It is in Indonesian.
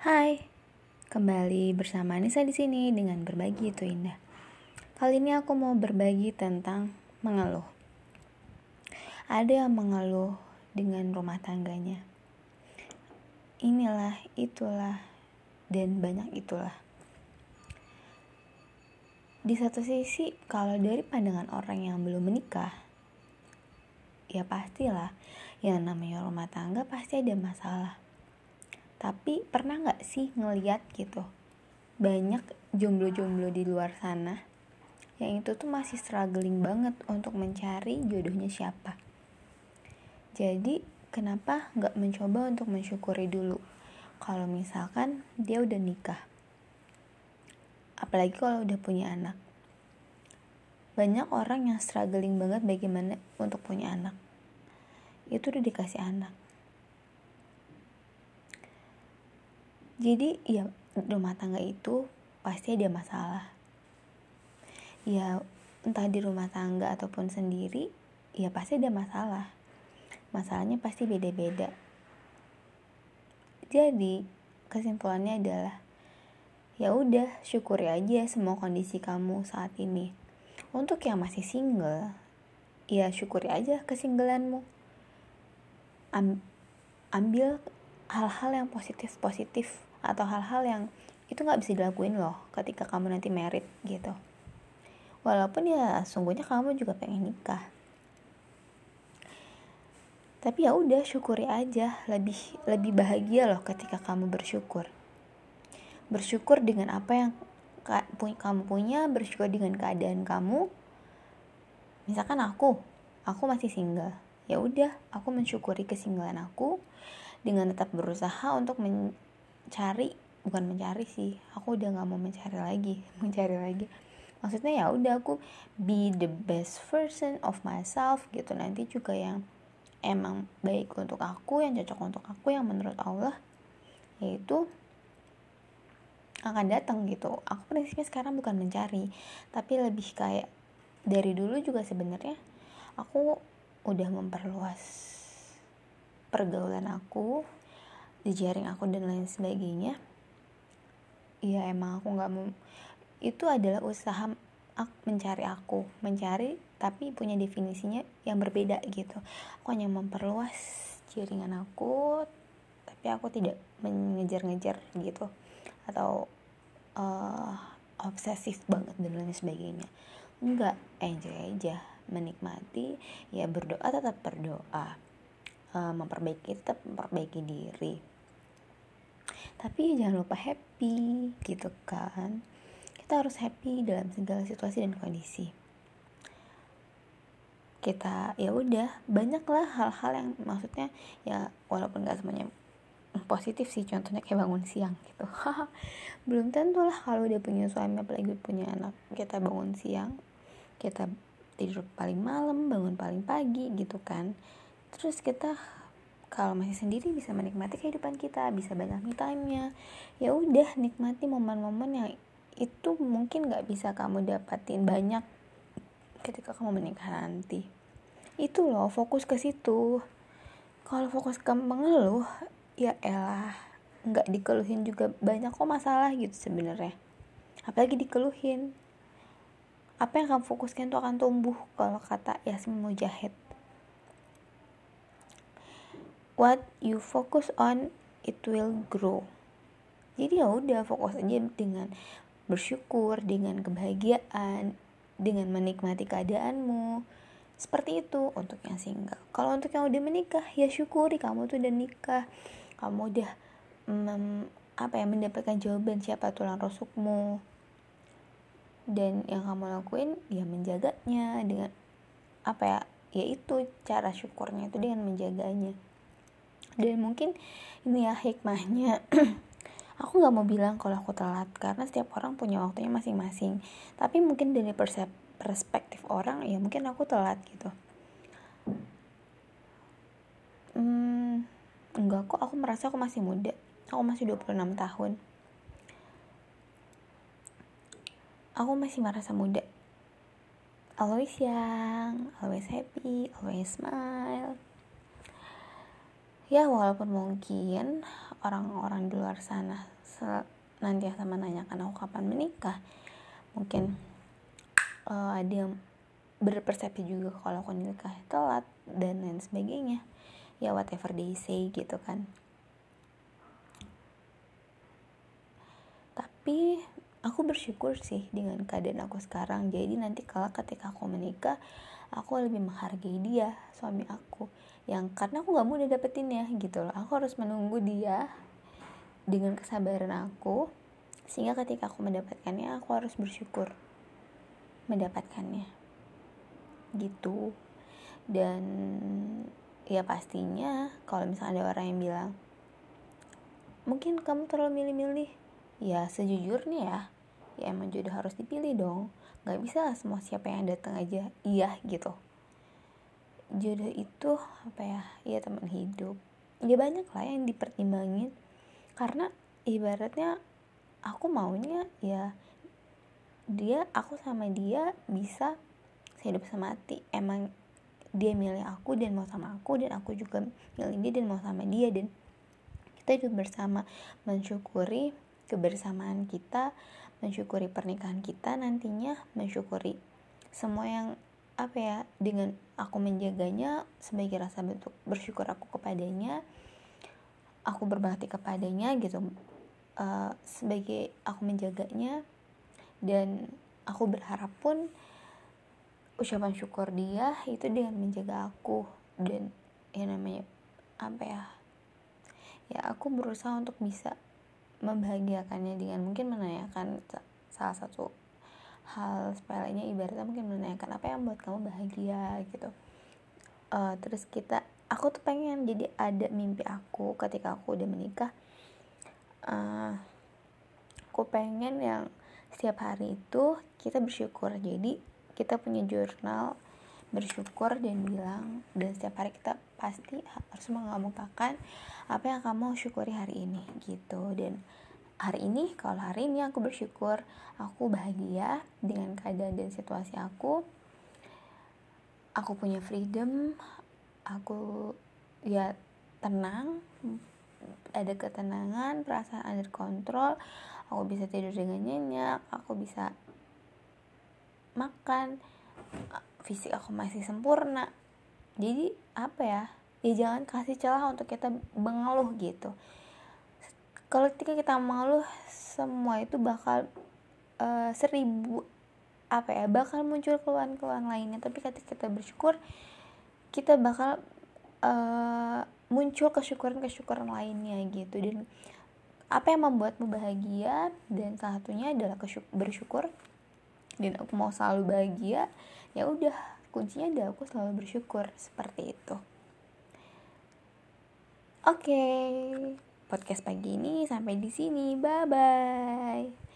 Hai, kembali bersama Nisa di sini dengan berbagi itu indah. Kali ini aku mau berbagi tentang mengeluh. Ada yang mengeluh dengan rumah tangganya. Inilah, itulah, dan banyak itulah. Di satu sisi, kalau dari pandangan orang yang belum menikah, ya pastilah yang namanya rumah tangga pasti ada masalah tapi pernah nggak sih ngeliat gitu banyak jomblo-jomblo di luar sana yang itu tuh masih struggling banget untuk mencari jodohnya siapa? Jadi kenapa nggak mencoba untuk mensyukuri dulu? Kalau misalkan dia udah nikah apalagi kalau udah punya anak. Banyak orang yang struggling banget bagaimana untuk punya anak. Itu udah dikasih anak jadi ya rumah tangga itu pasti ada masalah. Ya entah di rumah tangga ataupun sendiri ya pasti ada masalah. Masalahnya pasti beda-beda. Jadi kesimpulannya adalah ya udah syukuri aja semua kondisi kamu saat ini. Untuk yang masih single ya syukuri aja kesinggelanmu. Am ambil hal-hal yang positif positif atau hal-hal yang itu nggak bisa dilakuin loh ketika kamu nanti merit gitu. Walaupun ya sungguhnya kamu juga pengen nikah. Tapi ya udah syukuri aja. Lebih lebih bahagia loh ketika kamu bersyukur. Bersyukur dengan apa yang kamu punya bersyukur dengan keadaan kamu. Misalkan aku aku masih single. Ya udah aku mensyukuri kesinggalan aku dengan tetap berusaha untuk cari bukan mencari sih. Aku udah nggak mau mencari lagi mencari lagi. Maksudnya ya udah aku be the best version of myself gitu. Nanti juga yang emang baik untuk aku yang cocok untuk aku yang menurut Allah yaitu akan datang gitu. Aku prinsipnya sekarang bukan mencari tapi lebih kayak dari dulu juga sebenarnya aku udah memperluas pergaulan aku di jaring aku dan lain sebagainya ya emang aku nggak mau. Itu adalah usaha mencari aku mencari tapi punya definisinya yang berbeda gitu. Aku hanya memperluas jaringan aku tapi aku tidak mengejar-ngejar gitu atau uh, obsesif banget dan lain sebagainya. Enggak enjoy aja menikmati ya berdoa tetap berdoa uh, memperbaiki tetap memperbaiki diri tapi jangan lupa happy gitu kan. Kita harus happy dalam segala situasi dan kondisi. Kita ya udah banyaklah hal-hal yang maksudnya ya walaupun gak semuanya positif sih contohnya kayak bangun siang gitu. Belum tentu lah kalau udah punya suami apalagi punya anak kita bangun siang kita tidur paling malam bangun paling pagi gitu kan. Terus kita kalau masih sendiri bisa menikmati kehidupan kita bisa banyak me time nya ya udah nikmati momen-momen yang itu mungkin nggak bisa kamu dapatin banyak ketika kamu menikah nanti. Itu loh fokus ke situ. Kalau fokus ke mengeluh ya elah nggak dikeluhin juga banyak kok masalah gitu sebenarnya. Apalagi dikeluhin. Apa yang kamu fokuskan itu akan tumbuh kalau kata Yasmin Mujahid what you focus on it will grow. Jadi ya udah fokus aja dengan bersyukur dengan kebahagiaan dengan menikmati keadaanmu. Seperti itu untuk yang single. Kalau untuk yang udah menikah ya syukuri kamu tuh udah nikah. Kamu udah mem, apa ya mendapatkan jawaban siapa tulang rusukmu. Dan yang kamu lakuin ya menjaganya dengan apa ya ya itu cara syukurnya itu dengan menjaganya dan mungkin ini ya hikmahnya. Aku nggak mau bilang kalau aku telat karena setiap orang punya waktunya masing-masing. Tapi mungkin dari perspektif orang ya mungkin aku telat gitu. Hmm, enggak kok aku merasa aku masih muda. Aku masih 26 tahun. Aku masih merasa muda. Always young always happy always smile ya walaupun mungkin orang-orang di luar sana nanti sama menanyakan aku kapan menikah mungkin uh, ada yang berpersepsi juga kalau aku nikah telat dan lain sebagainya. Ya whatever they say gitu kan. Tapi aku bersyukur sih dengan keadaan aku sekarang. Jadi nanti kalau ketika aku menikah aku lebih menghargai dia suami aku. Yang karena aku nggak mudah dapetinnya gitu loh. Aku harus menunggu dia dengan kesabaran aku sehingga ketika aku mendapatkannya aku harus bersyukur mendapatkannya. Gitu. Dan ya pastinya kalau misalnya ada orang yang bilang mungkin kamu terlalu milih-milih. Ya sejujurnya ya. Ya emang jodoh harus dipilih dong nggak bisa lah semua siapa yang datang aja iya gitu. Jodoh itu apa ya? Ya teman hidup. Ya banyak lah yang dipertimbangin. Karena ibaratnya aku maunya ya dia aku sama dia bisa hidup semati. Emang dia milih aku dan mau sama aku dan aku juga milih dia dan mau sama dia. Dan kita hidup bersama mensyukuri kebersamaan kita, mensyukuri pernikahan kita nantinya, mensyukuri semua yang apa ya dengan aku menjaganya sebagai rasa bentuk bersyukur aku kepadanya aku berbakti kepadanya gitu uh, sebagai aku menjaganya dan aku berharap pun ucapan syukur dia itu dengan menjaga aku dan ya namanya apa ya ya aku berusaha untuk bisa membahagiakannya dengan mungkin menanyakan salah satu hal sepelenya ibaratnya mungkin menanyakan apa yang buat kamu bahagia? gitu. Uh, terus kita aku tuh pengen jadi ada mimpi aku ketika aku udah menikah. Uh, aku pengen yang setiap hari itu kita bersyukur. Jadi kita punya jurnal bersyukur dan bilang dan setiap hari kita pasti harus mengemukakan apa yang kamu syukuri hari ini gitu. Dan hari ini kalau hari ini aku bersyukur aku bahagia dengan keadaan dan situasi aku. Aku punya freedom aku ya tenang ada ketenangan perasaan under kontrol aku bisa tidur dengan nyenyak aku bisa makan fisik aku masih sempurna. Jadi apa ya? Ya jangan kasih celah untuk kita mengeluh gitu. Kalau ketika kita mengeluh semua itu bakal uh, seribu apa ya? Bakal muncul keluhan-keluhan lainnya. Tapi ketika kita bersyukur kita bakal uh, muncul kesyukuran-kesyukuran lainnya gitu. Dan apa yang membuatmu bahagia? Dan salah satunya adalah bersyukur dan aku mau selalu bahagia ya udah kuncinya adalah aku selalu bersyukur seperti itu oke okay. podcast pagi ini sampai di sini bye bye